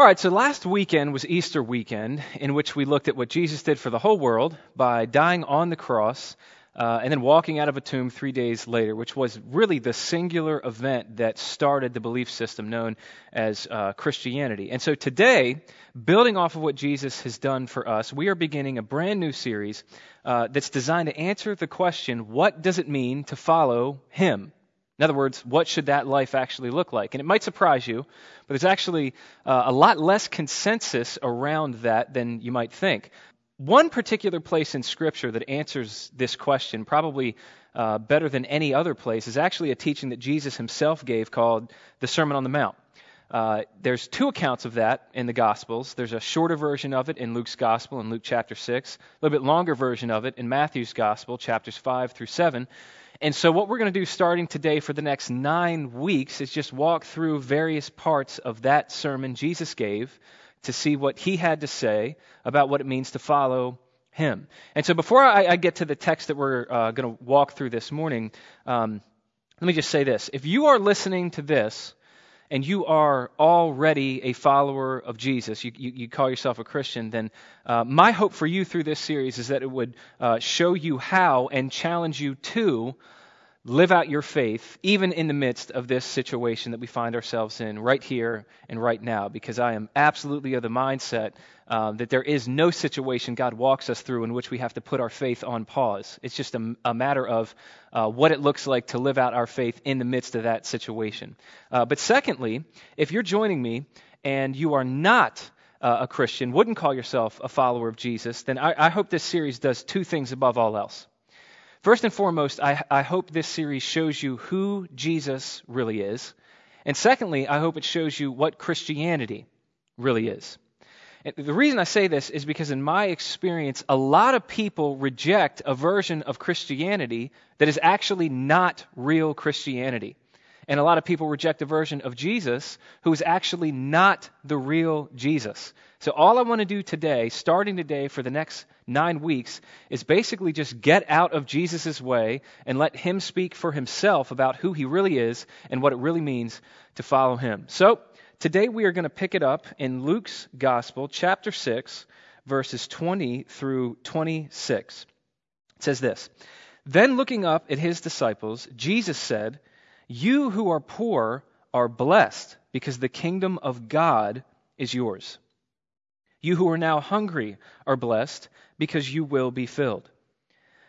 All right, so last weekend was Easter weekend, in which we looked at what Jesus did for the whole world by dying on the cross uh, and then walking out of a tomb three days later, which was really the singular event that started the belief system known as uh, Christianity. And so today, building off of what Jesus has done for us, we are beginning a brand new series uh, that's designed to answer the question what does it mean to follow Him? In other words, what should that life actually look like? And it might surprise you, but there's actually uh, a lot less consensus around that than you might think. One particular place in Scripture that answers this question, probably uh, better than any other place, is actually a teaching that Jesus himself gave called the Sermon on the Mount. Uh, there's two accounts of that in the Gospels. There's a shorter version of it in Luke's Gospel, in Luke chapter 6, a little bit longer version of it in Matthew's Gospel, chapters 5 through 7. And so, what we're going to do starting today for the next nine weeks is just walk through various parts of that sermon Jesus gave to see what he had to say about what it means to follow him. And so, before I, I get to the text that we're uh, going to walk through this morning, um, let me just say this. If you are listening to this, and you are already a follower of Jesus, you, you, you call yourself a Christian, then uh, my hope for you through this series is that it would uh, show you how and challenge you to live out your faith, even in the midst of this situation that we find ourselves in right here and right now, because I am absolutely of the mindset um, that there is no situation God walks us through in which we have to put our faith on pause. It's just a, a matter of uh, what it looks like to live out our faith in the midst of that situation. Uh, but secondly, if you're joining me and you are not uh, a Christian, wouldn't call yourself a follower of Jesus, then I, I hope this series does two things above all else. First and foremost, I, I hope this series shows you who Jesus really is. And secondly, I hope it shows you what Christianity really is. And the reason I say this is because, in my experience, a lot of people reject a version of Christianity that is actually not real Christianity. And a lot of people reject a version of Jesus who is actually not the real Jesus. So, all I want to do today, starting today for the next nine weeks, is basically just get out of Jesus' way and let him speak for himself about who he really is and what it really means to follow him. So, today we are going to pick it up in Luke's Gospel, chapter 6, verses 20 through 26. It says this Then looking up at his disciples, Jesus said, you who are poor are blessed because the kingdom of God is yours. You who are now hungry are blessed because you will be filled.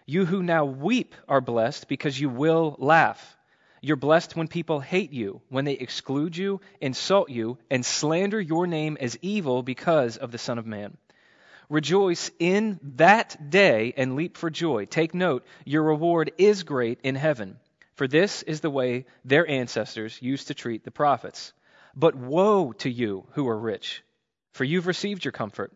You who now weep are blessed because you will laugh. You're blessed when people hate you, when they exclude you, insult you, and slander your name as evil because of the Son of Man. Rejoice in that day and leap for joy. Take note, your reward is great in heaven for this is the way their ancestors used to treat the prophets. But woe to you who are rich, for you've received your comfort.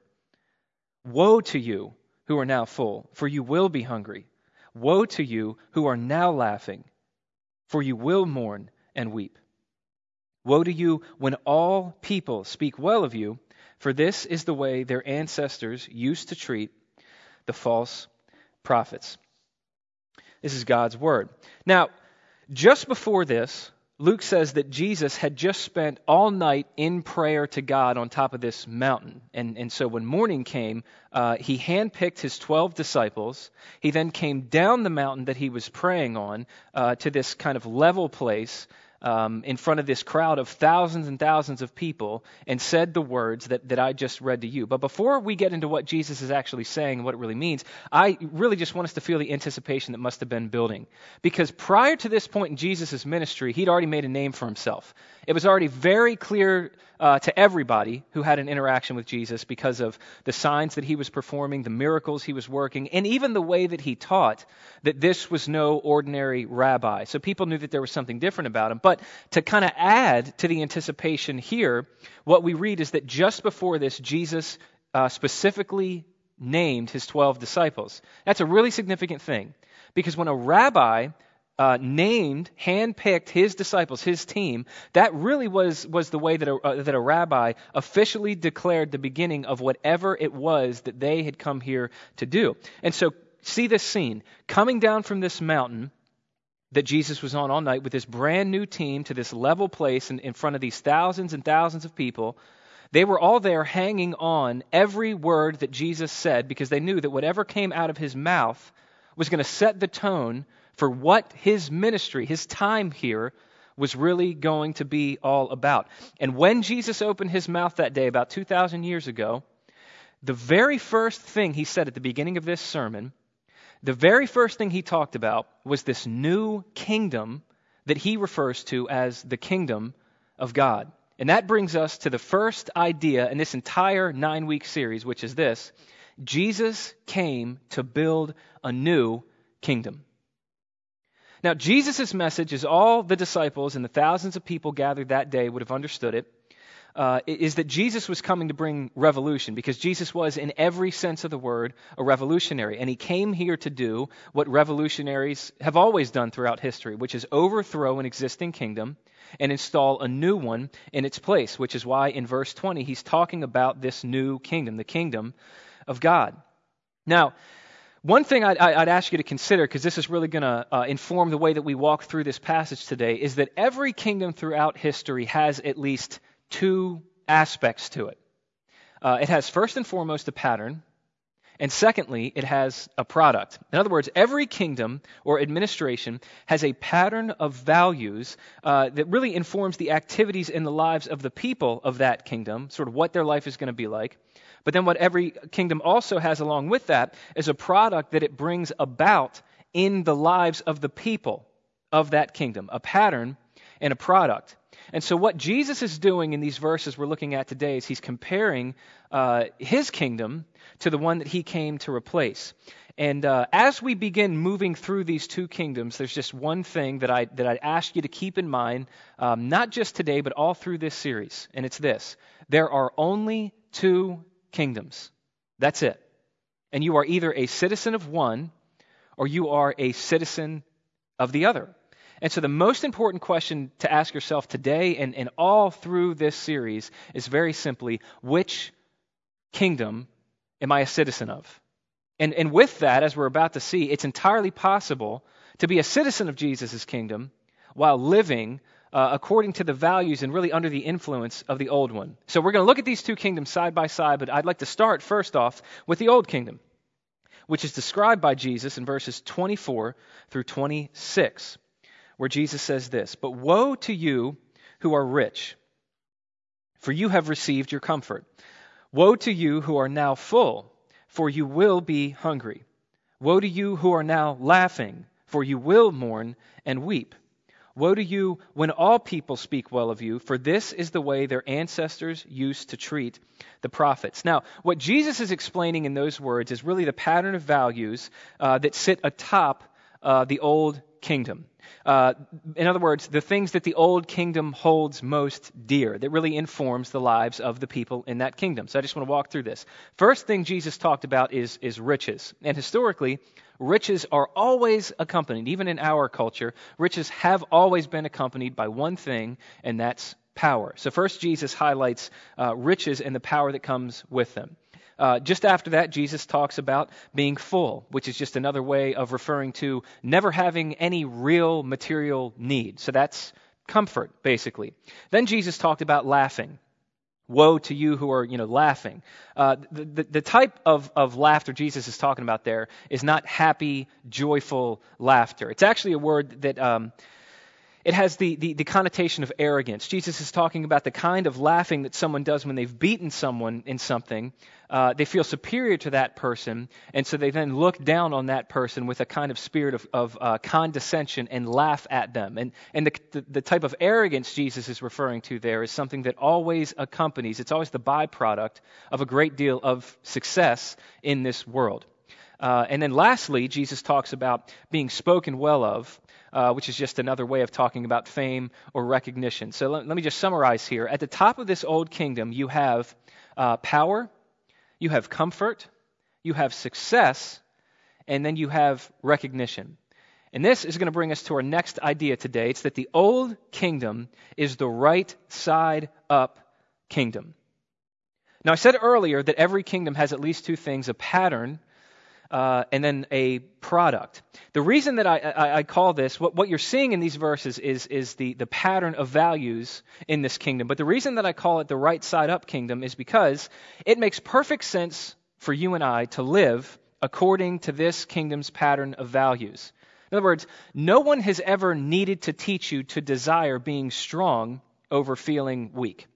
Woe to you who are now full, for you will be hungry. Woe to you who are now laughing, for you will mourn and weep. Woe to you when all people speak well of you, for this is the way their ancestors used to treat the false prophets. This is God's word. Now, just before this, Luke says that Jesus had just spent all night in prayer to God on top of this mountain. And, and so when morning came, uh, he handpicked his 12 disciples. He then came down the mountain that he was praying on uh, to this kind of level place um, in front of this crowd of thousands and thousands of people and said the words that, that I just read to you. But before we get into what Jesus is actually saying and what it really means, I really just want us to feel the anticipation that must have been building. Because prior to this point in Jesus' ministry, he'd already made a name for himself. It was already very clear uh, to everybody who had an interaction with Jesus because of the signs that he was performing, the miracles he was working, and even the way that he taught that this was no ordinary rabbi. So people knew that there was something different about him. But to kind of add to the anticipation here, what we read is that just before this, Jesus uh, specifically named his 12 disciples. That's a really significant thing because when a rabbi uh, named, handpicked his disciples, his team, that really was, was the way that a, uh, that a rabbi officially declared the beginning of whatever it was that they had come here to do. And so, see this scene. Coming down from this mountain that Jesus was on all night with this brand new team to this level place in, in front of these thousands and thousands of people, They were all there hanging on every word that Jesus said because they knew that whatever came out of his mouth was going to set the tone for what his ministry, his time here, was really going to be all about. And when Jesus opened his mouth that day, about 2,000 years ago, the very first thing he said at the beginning of this sermon, the very first thing he talked about was this new kingdom that he refers to as the kingdom of God. And that brings us to the first idea in this entire nine week series, which is this Jesus came to build a new kingdom. Now, Jesus' message, as all the disciples and the thousands of people gathered that day would have understood it, uh, is that Jesus was coming to bring revolution because Jesus was, in every sense of the word, a revolutionary. And he came here to do what revolutionaries have always done throughout history, which is overthrow an existing kingdom and install a new one in its place, which is why in verse 20 he's talking about this new kingdom, the kingdom of God. Now, one thing I'd, I'd, ask you to consider, because this is really going to uh, inform the way that we walk through this passage today, is that every kingdom throughout history has at least two aspects to it. Uh, it has first and foremost a pattern, and secondly, it has a product. In other words, every kingdom or administration has a pattern of values uh, that really informs the activities in the lives of the people of that kingdom, sort of what their life is going to be like. But then, what every kingdom also has along with that is a product that it brings about in the lives of the people of that kingdom, a pattern and a product. And so, what Jesus is doing in these verses we're looking at today is he's comparing uh, his kingdom to the one that he came to replace. And uh, as we begin moving through these two kingdoms, there's just one thing that I that I ask you to keep in mind, um, not just today, but all through this series, and it's this: there are only two kingdoms. That's it. And you are either a citizen of one, or you are a citizen of the other. And so, the most important question to ask yourself today and, and all through this series is very simply which kingdom am I a citizen of? And, and with that, as we're about to see, it's entirely possible to be a citizen of Jesus' kingdom while living uh, according to the values and really under the influence of the old one. So we're going to look at these two kingdoms side by side, but I'd like to start first off with the old kingdom, which is described by Jesus in verses 24 through 26 where Jesus says this But woe to you who are rich, for you have received your comfort. Woe to you who are now full, for you will be hungry. Woe to you who are now laughing, for you will mourn and weep. Woe to you when all people speak well of you, for this is the way their ancestors used to treat the prophets. Now, what Jesus is explaining in those words is really the pattern of values uh, that sit atop uh, the old kingdom. Uh, in other words, the things that the old kingdom holds most dear, that really informs the lives of the people in that kingdom. So I just want to walk through this. First thing Jesus talked about is, is riches. And historically, riches are always accompanied, even in our culture, riches have always been accompanied by one thing, and that's power. So first, Jesus highlights uh, riches and the power that comes with them. Uh, just after that, Jesus talks about being full, which is just another way of referring to never having any real material need. So that's comfort, basically. Then Jesus talked about laughing. Woe to you who are, you know, laughing. Uh, the, the, the, type of, of laughter Jesus is talking about there is not happy, joyful laughter. It's actually a word that um, it has the, the, the, connotation of arrogance. Jesus is talking about the kind of laughing that someone does when they've beaten someone in something. Uh, they feel superior to that person, and so they then look down on that person with a kind of spirit of, of uh, condescension and laugh at them. And, and the, the, the type of arrogance Jesus is referring to there is something that always accompanies, it's always the byproduct of a great deal of success in this world. Uh, and then lastly, Jesus talks about being spoken well of uh, which is just another way of talking about fame or recognition. So let, let me just summarize here. At the top of this old kingdom, you have uh, power, you have comfort, you have success, and then you have recognition. And this is going to bring us to our next idea today. It's that the old kingdom is the right side up kingdom. Now, I said earlier that every kingdom has at least two things a pattern uh, and then a product. The reason that I, I, I call this, what, what, you're seeing in these verses is, is the, the pattern of values in this kingdom. But the reason that I call it the right side up kingdom is because it makes perfect sense for you and I to live according to this kingdom's pattern of values. In other words, no one has ever needed to teach you to desire being strong over feeling weak.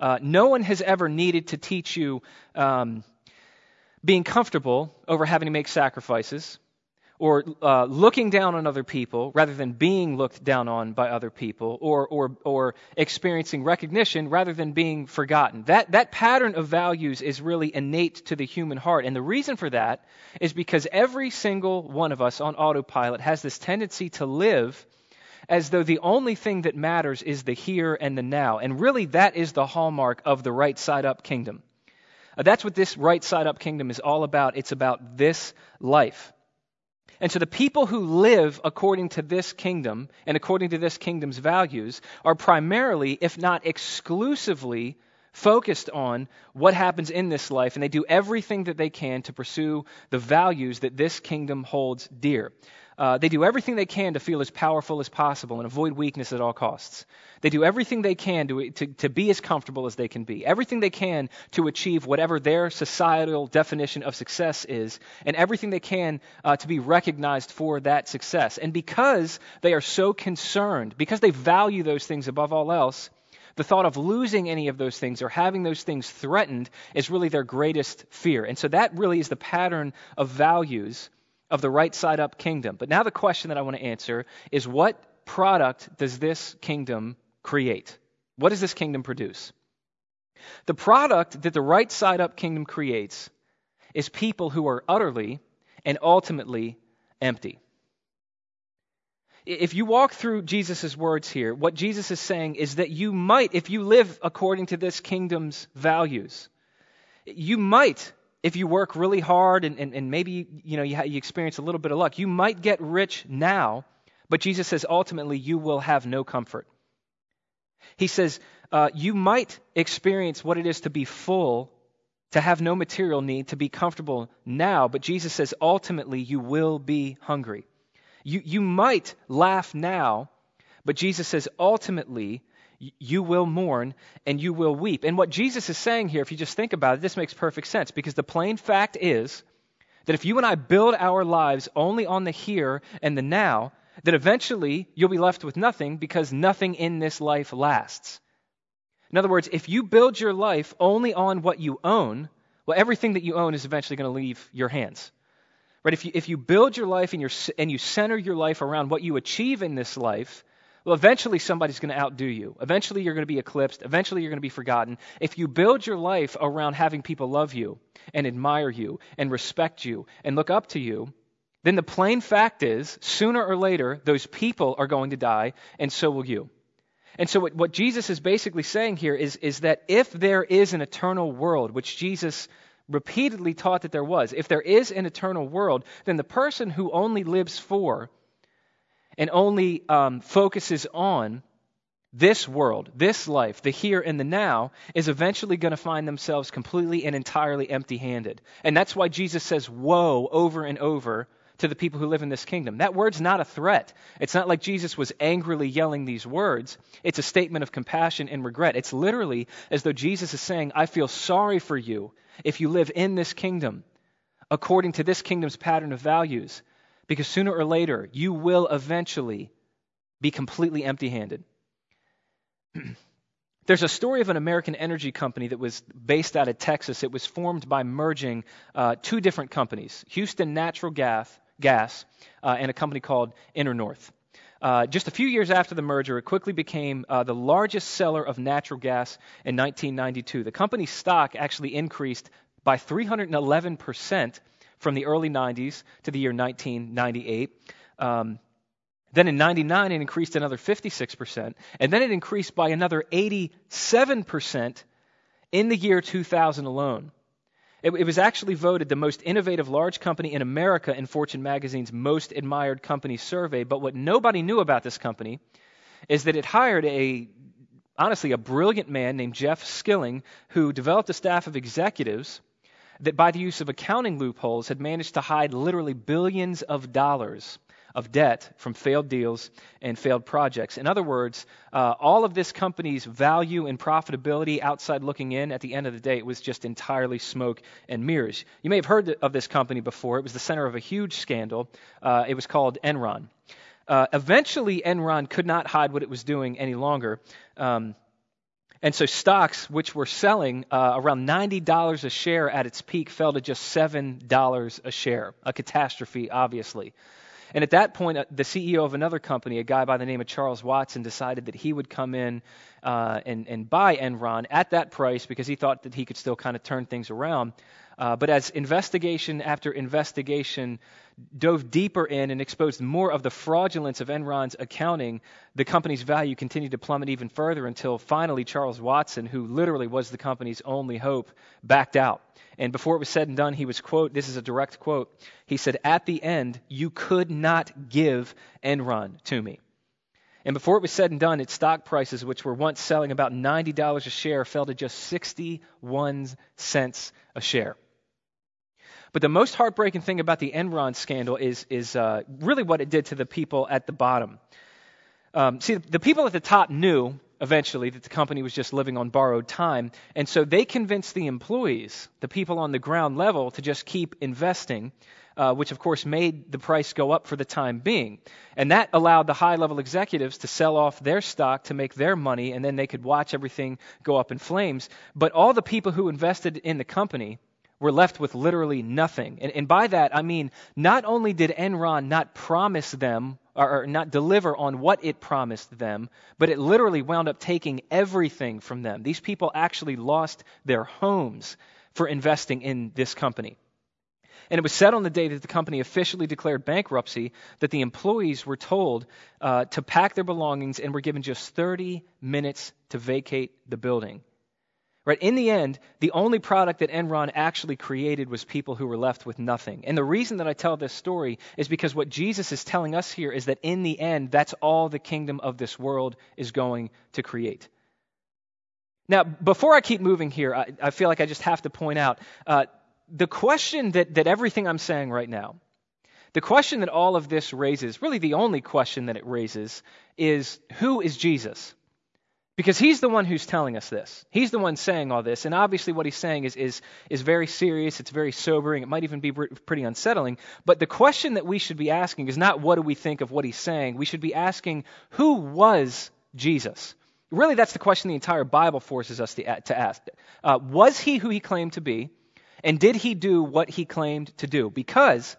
Uh, no one has ever needed to teach you um, being comfortable over having to make sacrifices or uh, looking down on other people rather than being looked down on by other people, or, or, or experiencing recognition rather than being forgotten. That, that pattern of values is really innate to the human heart. And the reason for that is because every single one of us on autopilot has this tendency to live as though the only thing that matters is the here and the now. And really, that is the hallmark of the right side up kingdom. Uh, that's what this right side up kingdom is all about. It's about this life. And so the people who live according to this kingdom and according to this kingdom's values are primarily, if not exclusively, focused on what happens in this life, and they do everything that they can to pursue the values that this kingdom holds dear. Uh, they do everything they can to feel as powerful as possible and avoid weakness at all costs. They do everything they can to, to, to be as comfortable as they can be, everything they can to achieve whatever their societal definition of success is, and everything they can uh, to be recognized for that success. And because they are so concerned, because they value those things above all else, the thought of losing any of those things or having those things threatened is really their greatest fear. And so that really is the pattern of values of the right side up kingdom. But now the question that I want to answer is what product does this kingdom create? What does this kingdom produce? The product that the right side up kingdom creates is people who are utterly and ultimately empty. If you walk through Jesus' words here, what Jesus is saying is that you might, if you live according to this kingdom's values, you might if you work really hard and, and, and maybe you, know, you, ha- you experience a little bit of luck, you might get rich now, but Jesus says ultimately you will have no comfort. He says uh, you might experience what it is to be full, to have no material need, to be comfortable now, but Jesus says ultimately you will be hungry. You, you might laugh now, but Jesus says ultimately you will mourn and you will weep. And what Jesus is saying here, if you just think about it, this makes perfect sense because the plain fact is that if you and I build our lives only on the here and the now, that eventually you'll be left with nothing because nothing in this life lasts. In other words, if you build your life only on what you own, well, everything that you own is eventually going to leave your hands. Right? If you, if you build your life and, and you center your life around what you achieve in this life, well, eventually somebody's going to outdo you. Eventually you're going to be eclipsed. Eventually you're going to be forgotten. If you build your life around having people love you and admire you and respect you and look up to you, then the plain fact is sooner or later those people are going to die and so will you. And so what, what Jesus is basically saying here is, is that if there is an eternal world, which Jesus repeatedly taught that there was, if there is an eternal world, then the person who only lives for and only um, focuses on this world, this life, the here and the now, is eventually going to find themselves completely and entirely empty handed. And that's why Jesus says, Woe, over and over to the people who live in this kingdom. That word's not a threat. It's not like Jesus was angrily yelling these words. It's a statement of compassion and regret. It's literally as though Jesus is saying, I feel sorry for you if you live in this kingdom according to this kingdom's pattern of values. Because sooner or later, you will eventually be completely empty handed. There's a story of an American energy company that was based out of Texas. It was formed by merging uh, two different companies Houston Natural Gas, gas uh, and a company called InterNorth. Uh, just a few years after the merger, it quickly became uh, the largest seller of natural gas in 1992. The company's stock actually increased by 311 percent from the early 90s to the year 1998. Um, then in 99, it increased another 56%. And then it increased by another 87% in the year 2000 alone. It, it, was actually voted the most innovative large company in America in Fortune magazine's most admired company survey. But what nobody knew about this company is that it hired a, honestly, a brilliant man named Jeff Skilling who developed a staff of executives that by the use of accounting loopholes had managed to hide literally billions of dollars of debt from failed deals and failed projects. In other words, uh, all of this company's value and profitability outside looking in, at the end of the day, it was just entirely smoke and mirrors. You may have heard of this company before. It was the center of a huge scandal. Uh, it was called Enron. Uh, eventually, Enron could not hide what it was doing any longer. Um, and so stocks, which were selling uh, around $90 a share at its peak, fell to just $7 a share. A catastrophe, obviously. And at that point, uh, the CEO of another company, a guy by the name of Charles Watson, decided that he would come in uh, and, and buy Enron at that price because he thought that he could still kind of turn things around. Uh, but as investigation after investigation dove deeper in and exposed more of the fraudulence of Enron's accounting, the company's value continued to plummet even further until finally Charles Watson, who literally was the company's only hope, backed out. And before it was said and done, he was, quote, this is a direct quote. He said, At the end, you could not give Enron to me. And before it was said and done, its stock prices, which were once selling about $90 a share, fell to just 61 cents a share. But the most heartbreaking thing about the Enron scandal is, is uh, really what it did to the people at the bottom. Um, see, the people at the top knew eventually that the company was just living on borrowed time, and so they convinced the employees, the people on the ground level, to just keep investing. Uh, which of course made the price go up for the time being. And that allowed the high level executives to sell off their stock to make their money, and then they could watch everything go up in flames. But all the people who invested in the company were left with literally nothing. And, and by that, I mean, not only did Enron not promise them or, or not deliver on what it promised them, but it literally wound up taking everything from them. These people actually lost their homes for investing in this company. And it was said on the day that the company officially declared bankruptcy that the employees were told uh, to pack their belongings and were given just 30 minutes to vacate the building. Right? In the end, the only product that Enron actually created was people who were left with nothing. And the reason that I tell this story is because what Jesus is telling us here is that in the end, that's all the kingdom of this world is going to create. Now, before I keep moving here, I, I feel like I just have to point out uh, the question that, that everything I'm saying right now, the question that all of this raises, really the only question that it raises, is who is Jesus? Because he's the one who's telling us this. He's the one saying all this. And obviously, what he's saying is, is, is very serious. It's very sobering. It might even be pretty unsettling. But the question that we should be asking is not what do we think of what he's saying. We should be asking who was Jesus? Really, that's the question the entire Bible forces us to, to ask. Uh, was he who he claimed to be? And did he do what he claimed to do? Because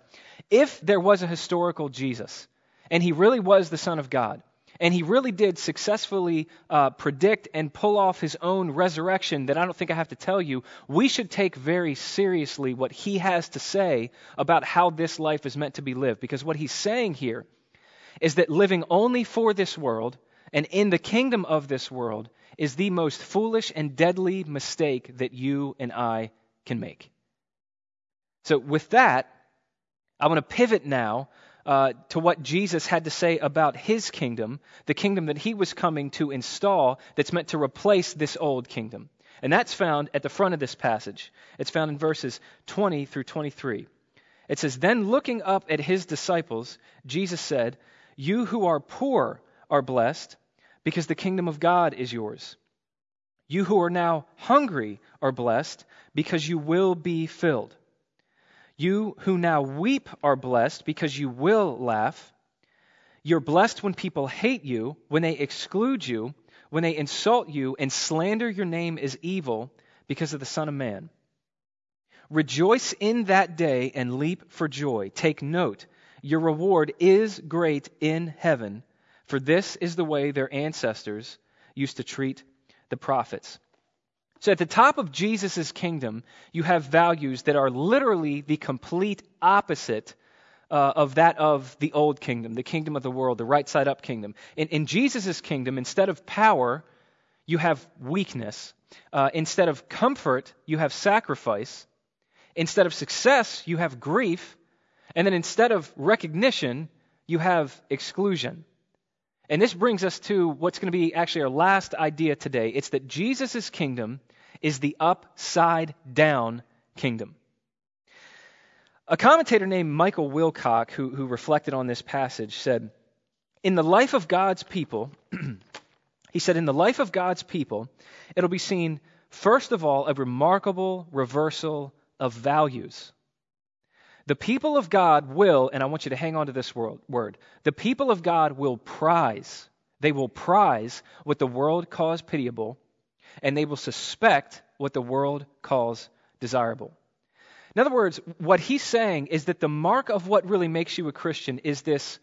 if there was a historical Jesus, and he really was the Son of God, and he really did successfully uh, predict and pull off his own resurrection that I don't think I have to tell you. We should take very seriously what he has to say about how this life is meant to be lived. Because what he's saying here is that living only for this world and in the kingdom of this world is the most foolish and deadly mistake that you and I can make. So, with that, I want to pivot now uh, to what Jesus had to say about his kingdom, the kingdom that he was coming to install that's meant to replace this old kingdom. And that's found at the front of this passage. It's found in verses 20 through 23. It says, Then looking up at his disciples, Jesus said, You who are poor are blessed, because the kingdom of God is yours. You who are now hungry are blessed, because you will be filled. You who now weep are blessed because you will laugh. You're blessed when people hate you, when they exclude you, when they insult you and slander your name as evil because of the Son of Man. Rejoice in that day and leap for joy. Take note, your reward is great in heaven, for this is the way their ancestors used to treat the prophets. So at the top of Jesus' kingdom, you have values that are literally the complete opposite uh, of that of the old kingdom, the kingdom of the world, the right side up kingdom. In, in Jesus' kingdom, instead of power, you have weakness. Uh, instead of comfort, you have sacrifice. Instead of success, you have grief. And then instead of recognition, you have exclusion. And this brings us to what's going to be actually our last idea today. It's that Jesus' kingdom is the upside down kingdom. A commentator named Michael Wilcock, who, who reflected on this passage, said, In the life of God's people, he said, In the life of God's people, it'll be seen, first of all, a remarkable reversal of values. The people of God will, and I want you to hang on to this word, the people of God will prize, they will prize what the world calls pitiable, and they will suspect what the world calls desirable. In other words, what he's saying is that the mark of what really makes you a Christian is this,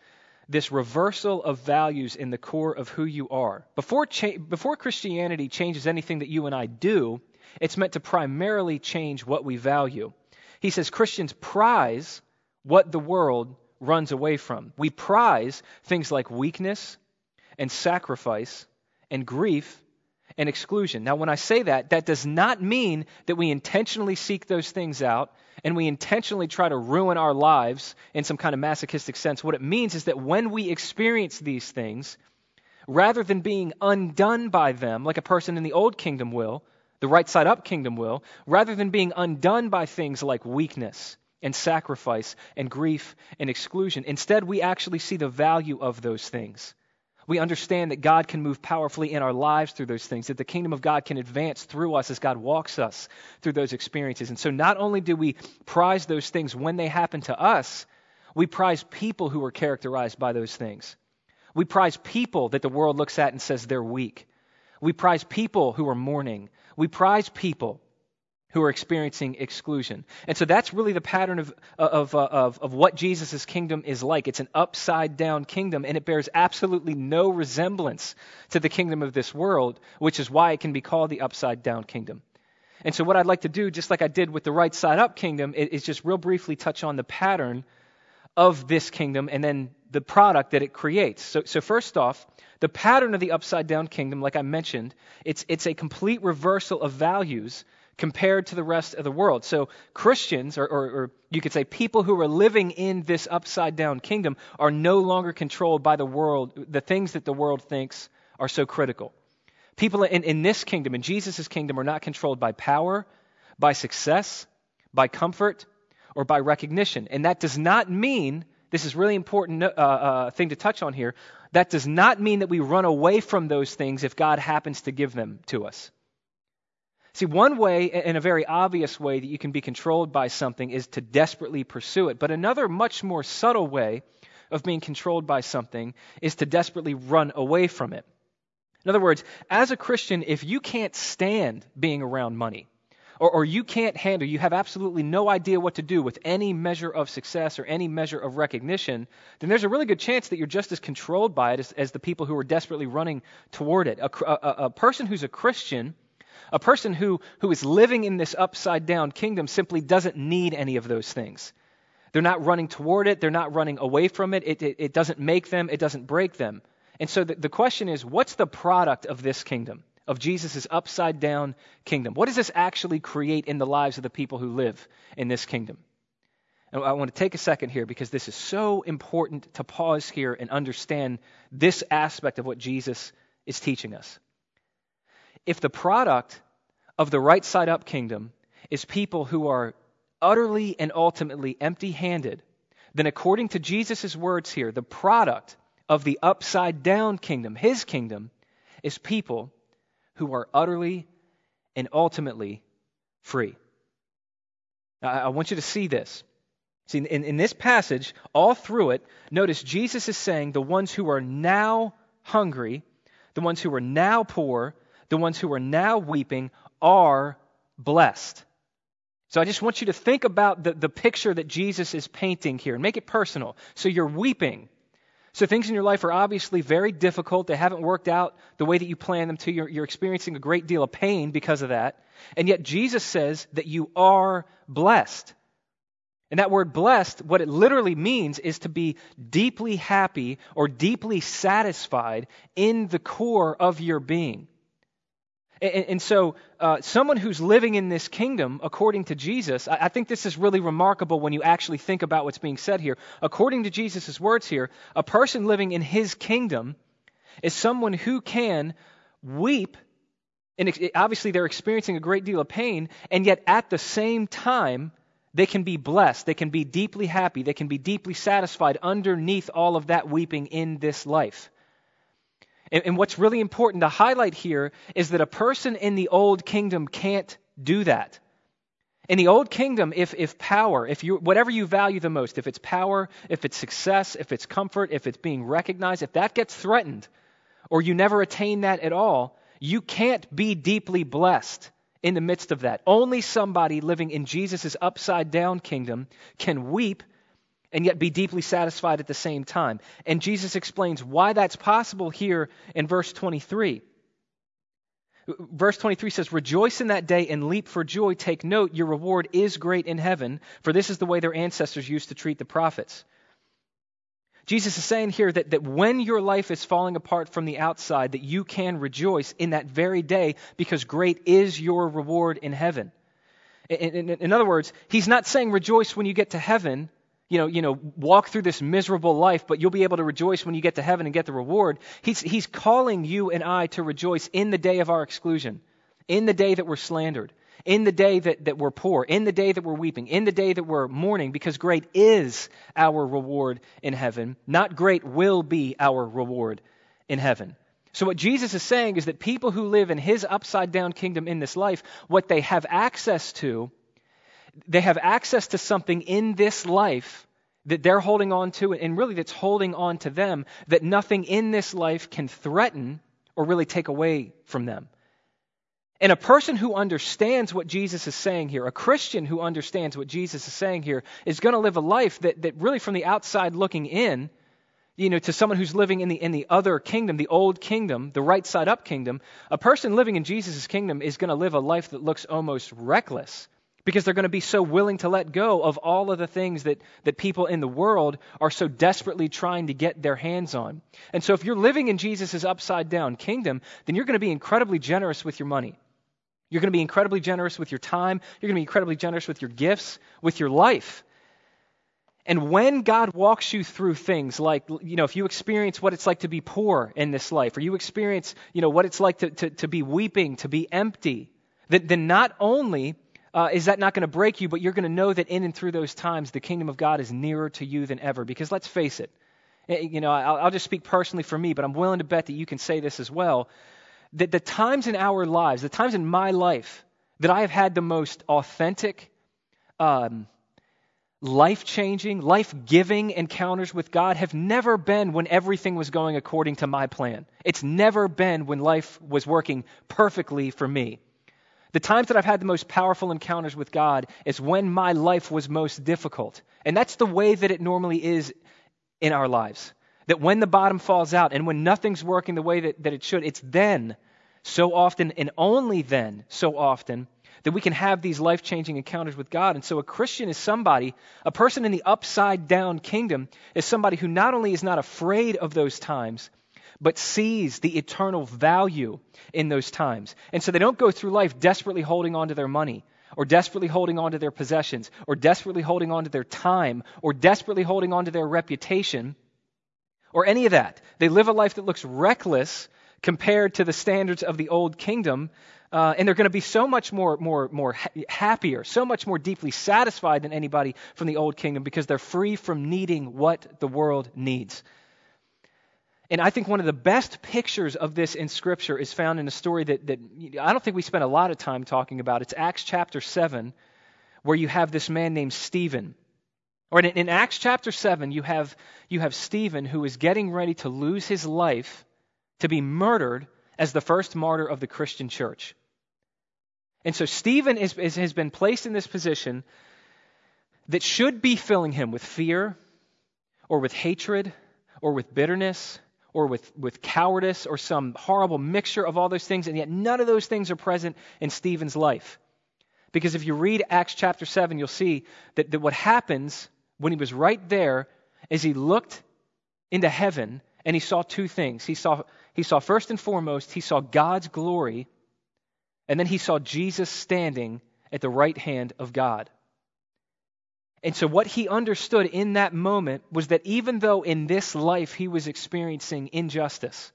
this reversal of values in the core of who you are. Before, cha- before Christianity changes anything that you and I do, it's meant to primarily change what we value. He says Christians prize what the world runs away from. We prize things like weakness and sacrifice and grief and exclusion. Now, when I say that, that does not mean that we intentionally seek those things out and we intentionally try to ruin our lives in some kind of masochistic sense. What it means is that when we experience these things, rather than being undone by them, like a person in the old kingdom will, the right side up kingdom will, rather than being undone by things like weakness and sacrifice and grief and exclusion, instead we actually see the value of those things. We understand that God can move powerfully in our lives through those things, that the kingdom of God can advance through us as God walks us through those experiences. And so not only do we prize those things when they happen to us, we prize people who are characterized by those things. We prize people that the world looks at and says they're weak. We prize people who are mourning. We prize people who are experiencing exclusion. And so that's really the pattern of, of, uh, of, of what Jesus' kingdom is like. It's an upside down kingdom, and it bears absolutely no resemblance to the kingdom of this world, which is why it can be called the upside down kingdom. And so, what I'd like to do, just like I did with the right side up kingdom, is just real briefly touch on the pattern of this kingdom and then the product that it creates. So, so first off, the pattern of the upside down kingdom, like I mentioned, it's, it's a complete reversal of values compared to the rest of the world. So Christians, or, or, or, you could say people who are living in this upside down kingdom, are no longer controlled by the world, the things that the world thinks are so critical. People in, in this kingdom, in Jesus' kingdom, are not controlled by power, by success, by comfort, or by recognition. And that does not mean, this is really important uh, uh, thing to touch on here, that does not mean that we run away from those things if God happens to give them to us. See, one way, in a very obvious way, that you can be controlled by something is to desperately pursue it. But another, much more subtle way of being controlled by something is to desperately run away from it. In other words, as a Christian, if you can't stand being around money, or, or, you can't handle, you have absolutely no idea what to do with any measure of success or any measure of recognition, then there's a really good chance that you're just as controlled by it as, as the people who are desperately running toward it. A, a, a person who's a Christian a person who, who is living in this upside down kingdom simply doesn't need any of those things. They're not running toward it, they're not running away from it. It, it, it doesn't make them, it doesn't break them. And so the, the question is what's the product of this kingdom, of Jesus' upside down kingdom? What does this actually create in the lives of the people who live in this kingdom? And I want to take a second here because this is so important to pause here and understand this aspect of what Jesus is teaching us if the product of the right side up kingdom is people who are utterly and ultimately empty handed, then according to Jesus' words here, the product of the upside down kingdom, his kingdom, is people who are utterly and ultimately free. Now, I want you to see this. See, in, in this passage, all through it, notice Jesus is saying the ones who are now hungry, the ones who are now poor, the ones who are now weeping, are blessed. So I just want you to think about the, the picture that Jesus is painting here and make it personal. So you're weeping. So things in your life are obviously very difficult. They haven't worked out the way that you planned them to. You're, you're experiencing a great deal of pain because of that. And yet Jesus says that you are blessed. And that word blessed, what it literally means is to be deeply happy or deeply satisfied in the core of your being. And, and so, uh, someone who's living in this kingdom, according to Jesus, I, I, think this is really remarkable when you actually think about what's being said here. According to Jesus' words here, a person living in his kingdom is someone who can weep, and obviously they're experiencing a great deal of pain, and yet at the same time, They can be blessed. They can be deeply happy. They can be deeply satisfied underneath all of that weeping in this life. And, and what's really important to highlight here is that a person in the old kingdom can't do that. In the old kingdom, if, if power, if you, whatever you value the most, if it's power, if it's success, if it's comfort, if it's being recognized, if that gets threatened, or you never attain that at all, you can't be deeply blessed in the midst of that. Only somebody living in Jesus' upside down kingdom can weep and yet be deeply satisfied at the same time. And Jesus explains why that's possible here in verse 23. Verse 23 says, Rejoice in that day and leap for joy. Take note, your reward is great in heaven, for this is the way their ancestors used to treat the prophets. Jesus is saying here that, that when your life is falling apart from the outside, that you can rejoice in that very day because great is your reward in heaven. In, in, in other words, he's not saying rejoice when you get to heaven, you know, you know, walk through this miserable life, but you'll be able to rejoice when you get to heaven and get the reward. He's, he's calling you and I to rejoice in the day of our exclusion, in the day that we're slandered, in the day that, that we're poor, in the day that we're weeping, in the day that we're mourning, because great is our reward in heaven. Not great will be our reward in heaven. So, what Jesus is saying is that people who live in his upside down kingdom in this life, what they have access to, they have access to something in this life that they're holding on to, and really that's holding on to them, that nothing in this life can threaten or really take away from them. And a person who understands what Jesus is saying here, a Christian who understands what Jesus is saying here, is going to live a life that, that really from the outside looking in, you know, to someone who's living in the, in the other kingdom, the old kingdom, the right side up kingdom, a person living in Jesus' kingdom is going to live a life that looks almost reckless because they're going to be so willing to let go of all of the things that, that people in the world are so desperately trying to get their hands on. And so if you're living in Jesus' upside down kingdom, then you're going to be incredibly generous with your money. You're going to be incredibly generous with your time. You're going to be incredibly generous with your gifts, with your life. And when God walks you through things like, you know, if you experience what it's like to be poor in this life, or you experience, you know, what it's like to, to, to be weeping, to be empty, then, then not only uh, is that not going to break you, but you're going to know that in and through those times, the kingdom of God is nearer to you than ever. Because let's face it, eh, you know, I'll, I'll just speak personally for me, but I'm willing to bet that you can say this as well that the times in our lives, the times in my life that I have had the most authentic, um, life changing, life giving encounters with God have never been when everything was going according to my plan. It's never been when life was working perfectly for me. The times that I've had the most powerful encounters with God is when my life was most difficult. And that's the way that it normally is in our lives. That when the bottom falls out and when nothing's working the way that, that it should, it's then, so often, and only then, so often, that we can have these life changing encounters with God. And so a Christian is somebody, a person in the upside down kingdom, is somebody who not only is not afraid of those times, but sees the eternal value in those times. And so they don't go through life desperately holding on to their money or desperately holding on to their possessions, or desperately holding on to their time, or desperately holding on to their reputation, or any of that. They live a life that looks reckless compared to the standards of the old kingdom. Uh, and they're going to be so much more, more, more ha- happier, so much more deeply satisfied than anybody from the old kingdom because they're free from needing what the world needs. And I think one of the best pictures of this in Scripture is found in a story that, that I don't think we spend a lot of time talking about. It's Acts chapter 7, where you have this man named Stephen. Or in, in Acts chapter 7, you have, you have Stephen who is getting ready to lose his life to be murdered as the first martyr of the Christian church. And so Stephen is, is, has been placed in this position that should be filling him with fear or with hatred or with bitterness or with, with cowardice or some horrible mixture of all those things, and yet none of those things are present in Stephen's life. Because if you read Acts chapter 7, you'll see that, that what happens when he was right there is he looked into heaven and he saw two things. He saw, he saw first and foremost, he saw God's glory, and then he saw Jesus standing at the right hand of God. And so, what he understood in that moment was that even though in this life he was experiencing injustice,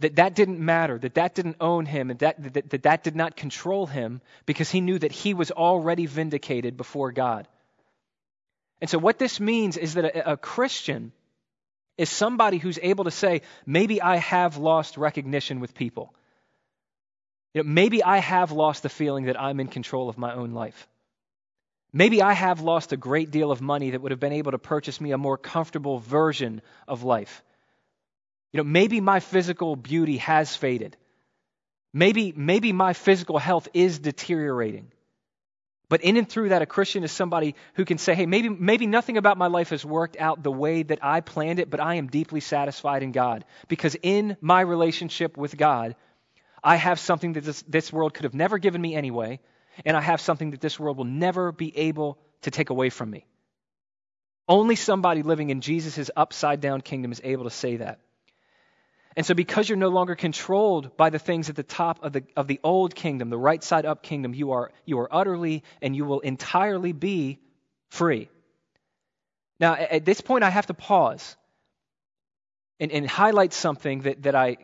that that didn't matter, that that didn't own him, and that, that, that that did not control him because he knew that he was already vindicated before God. And so, what this means is that a, a Christian is somebody who's able to say, maybe I have lost recognition with people. You know, maybe I have lost the feeling that I'm in control of my own life. Maybe I have lost a great deal of money that would have been able to purchase me a more comfortable version of life. You know, maybe my physical beauty has faded. Maybe, maybe my physical health is deteriorating. But in and through that, a Christian is somebody who can say, hey, maybe, maybe nothing about my life has worked out the way that I planned it, but I am deeply satisfied in God. Because in my relationship with God, I have something that this, this world could have never given me anyway, and I have something that this world will never be able to take away from me. Only somebody living in Jesus' upside down kingdom is able to say that. And so, because you're no longer controlled by the things at the top of the, of the old kingdom, the right side up kingdom, you are, you are utterly and you will entirely be free. Now, at this point, I have to pause and, and highlight something that, that I,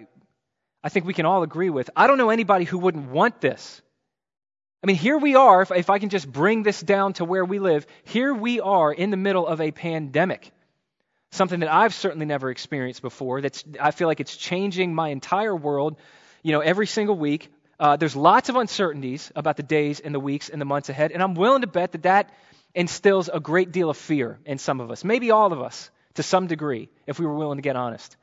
I think we can all agree with. I don't know anybody who wouldn't want this. I mean, here we are, if, if I can just bring this down to where we live, here we are in the middle of a pandemic something that I've certainly never experienced before. That's I feel like it's changing my entire world. You know, every single week. Uh, there's lots of uncertainties about the days and the weeks and the months ahead, and I'm willing to bet that that instills a great deal of fear in some of us, maybe all of us to some degree, if we were willing to get honest.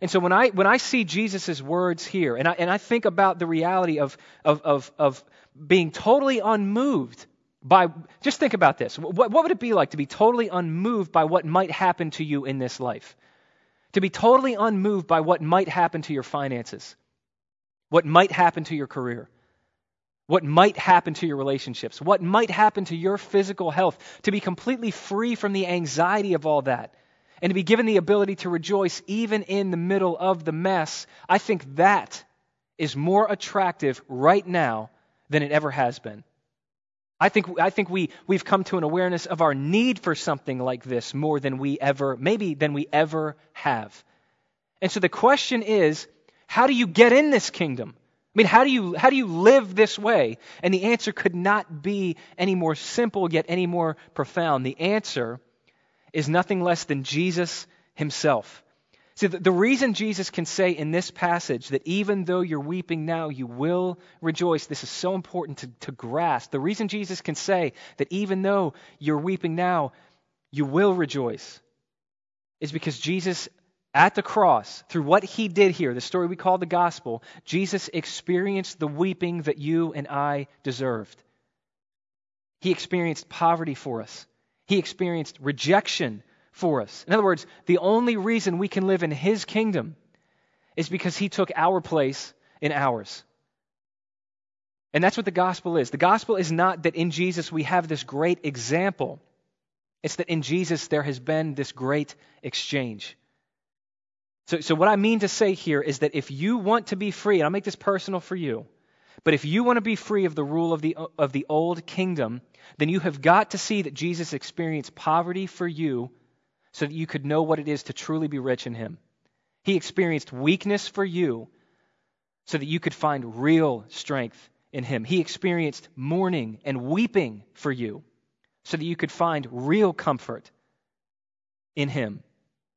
And so when I when I see Jesus' words here, and I and I think about the reality of of of, of being totally unmoved by just think about this. What, what would it be like to be totally unmoved by what might happen to you in this life? To be totally unmoved by what might happen to your finances, what might happen to your career, what might happen to your relationships, what might happen to your physical health, to be completely free from the anxiety of all that, and to be given the ability to rejoice even in the middle of the mess, I think that is more attractive right now than it ever has been. I think, I think we, we've come to an awareness of our need for something like this more than we ever, maybe than we ever have. And so the question is, how do you get in this kingdom? I mean, how do you, how do you live this way? And the answer could not be any more simple, yet any more profound. The answer is nothing less than Jesus himself. See, the, reason Jesus can say in this passage that even though you're weeping now, you will rejoice, this is so important to, to grasp. The reason Jesus can say that even though you're weeping now, you will rejoice is because Jesus at the cross, through what he did here, the story we call the gospel, Jesus experienced the weeping that you and I deserved. He experienced poverty for us, he experienced rejection for us. In other words, the only reason we can live in His kingdom is because He took our place in ours. And that's what the gospel is. The gospel is not that in Jesus we have this great example, it's that in Jesus there has been this great exchange. So, so, what I mean to say here is that if you want to be free, and I'll make this personal for you, but if you want to be free of the rule of the, of the old kingdom, then you have got to see that Jesus experienced poverty for you so that you could know what it is to truly be rich in Him. He experienced weakness for you so that you could find real strength in Him. He experienced mourning and weeping for you so that you could find real comfort in Him.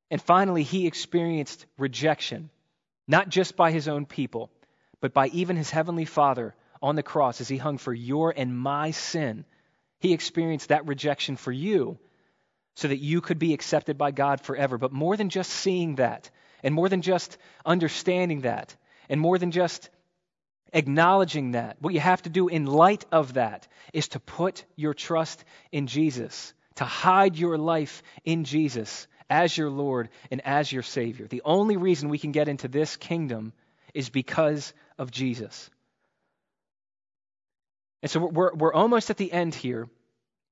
And finally, He experienced rejection, not just by His own people, but by even His Heavenly Father on the cross as He hung for your and my sin. He experienced that rejection for you so that you could be accepted by God forever. But more than just seeing that, and more than just understanding that, and more than just acknowledging that, what you have to do in light of that is to put your trust in Jesus, to hide your life in Jesus as your Lord and as your Savior. The only reason we can get into this kingdom is because of Jesus. And so we're, we're almost at the end here.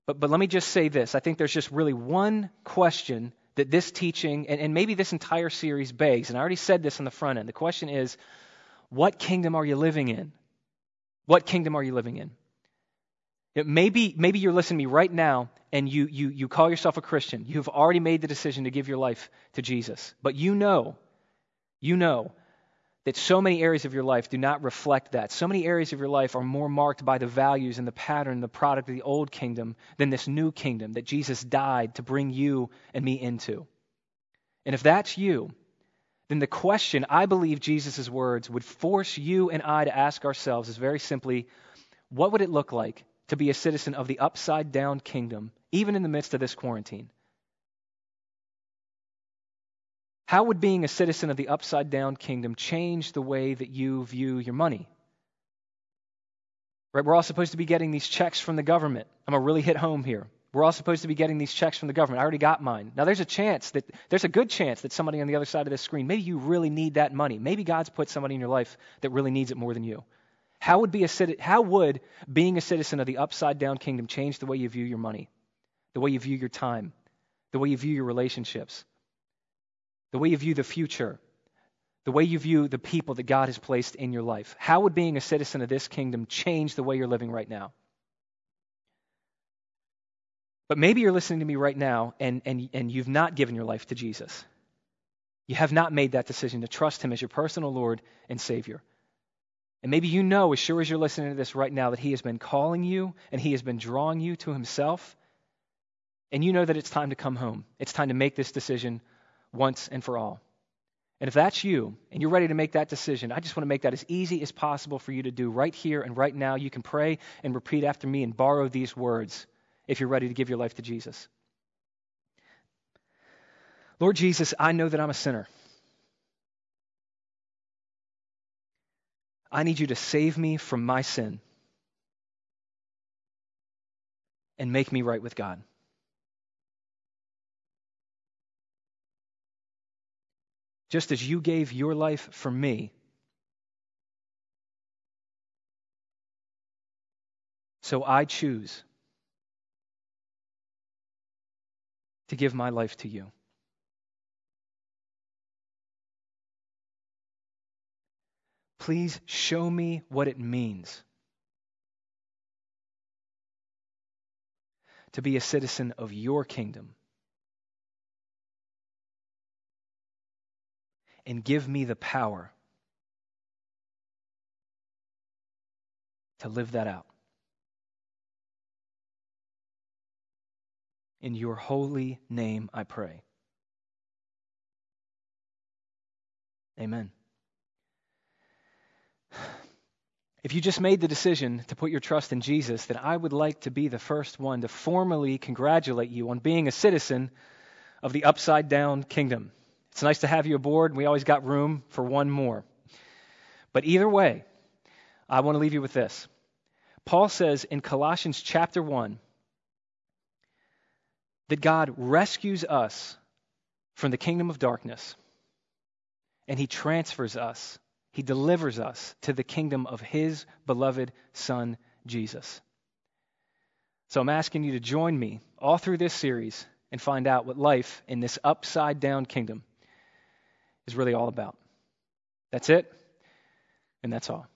But, but let me just say this. I think there's just really one question that this teaching and, and maybe this entire series begs. And I already said this on the front end. The question is what kingdom are you living in? What kingdom are you living in? It maybe, maybe you're listening to me right now and you, you, you call yourself a Christian. You've already made the decision to give your life to Jesus. But you know, you know that so many areas of your life do not reflect that. So many areas of your life are more marked by the values and the pattern, the product of the old kingdom than this new kingdom that Jesus died to bring you and me into. And if that's you, then the question I believe Jesus' words would force you and I to ask ourselves is very simply what would it look like to be a citizen of the upside down kingdom, even in the midst of this quarantine? How would being a citizen of the upside down kingdom change the way that you view your money? Right, we're all supposed to be getting these checks from the government. I'm going to really hit home here. We're all supposed to be getting these checks from the government. I already got mine. Now, there's a chance that, there's a good chance that somebody on the other side of this screen, maybe you really need that money. Maybe God's put somebody in your life that really needs it more than you. How would, be a, how would being a citizen of the upside down kingdom change the way you view your money, the way you view your time, the way you view your relationships, the way you view the future, the way you view the people that God has placed in your life? How would being a citizen of this kingdom change the way you're living right now? But maybe you're listening to me right now and, and, and you've not given your life to Jesus. You have not made that decision to trust Him as your personal Lord and Savior. And maybe you know, as sure as you're listening to this right now, that He has been calling you and He has been drawing you to Himself. And you know that it's time to come home. It's time to make this decision once and for all. And if that's you and you're ready to make that decision, I just want to make that as easy as possible for you to do right here and right now. You can pray and repeat after me and borrow these words if you're ready to give your life to Jesus. Lord Jesus, I know that I'm a sinner. I need you to save me from my sin and make me right with God. Just as you gave your life for me, so I choose to give my life to you. Please show me what it means to be a citizen of your kingdom. And give me the power to live that out. In your holy name I pray. Amen. If you just made the decision to put your trust in Jesus, then I would like to be the first one to formally congratulate you on being a citizen of the upside down kingdom. It's nice to have you aboard. We always got room for one more. But either way, I want to leave you with this. Paul says in Colossians chapter 1 that God rescues us from the kingdom of darkness and he transfers us, he delivers us to the kingdom of his beloved Son, Jesus. So I'm asking you to join me all through this series and find out what life in this upside down kingdom is really all about. That's it, and that's all.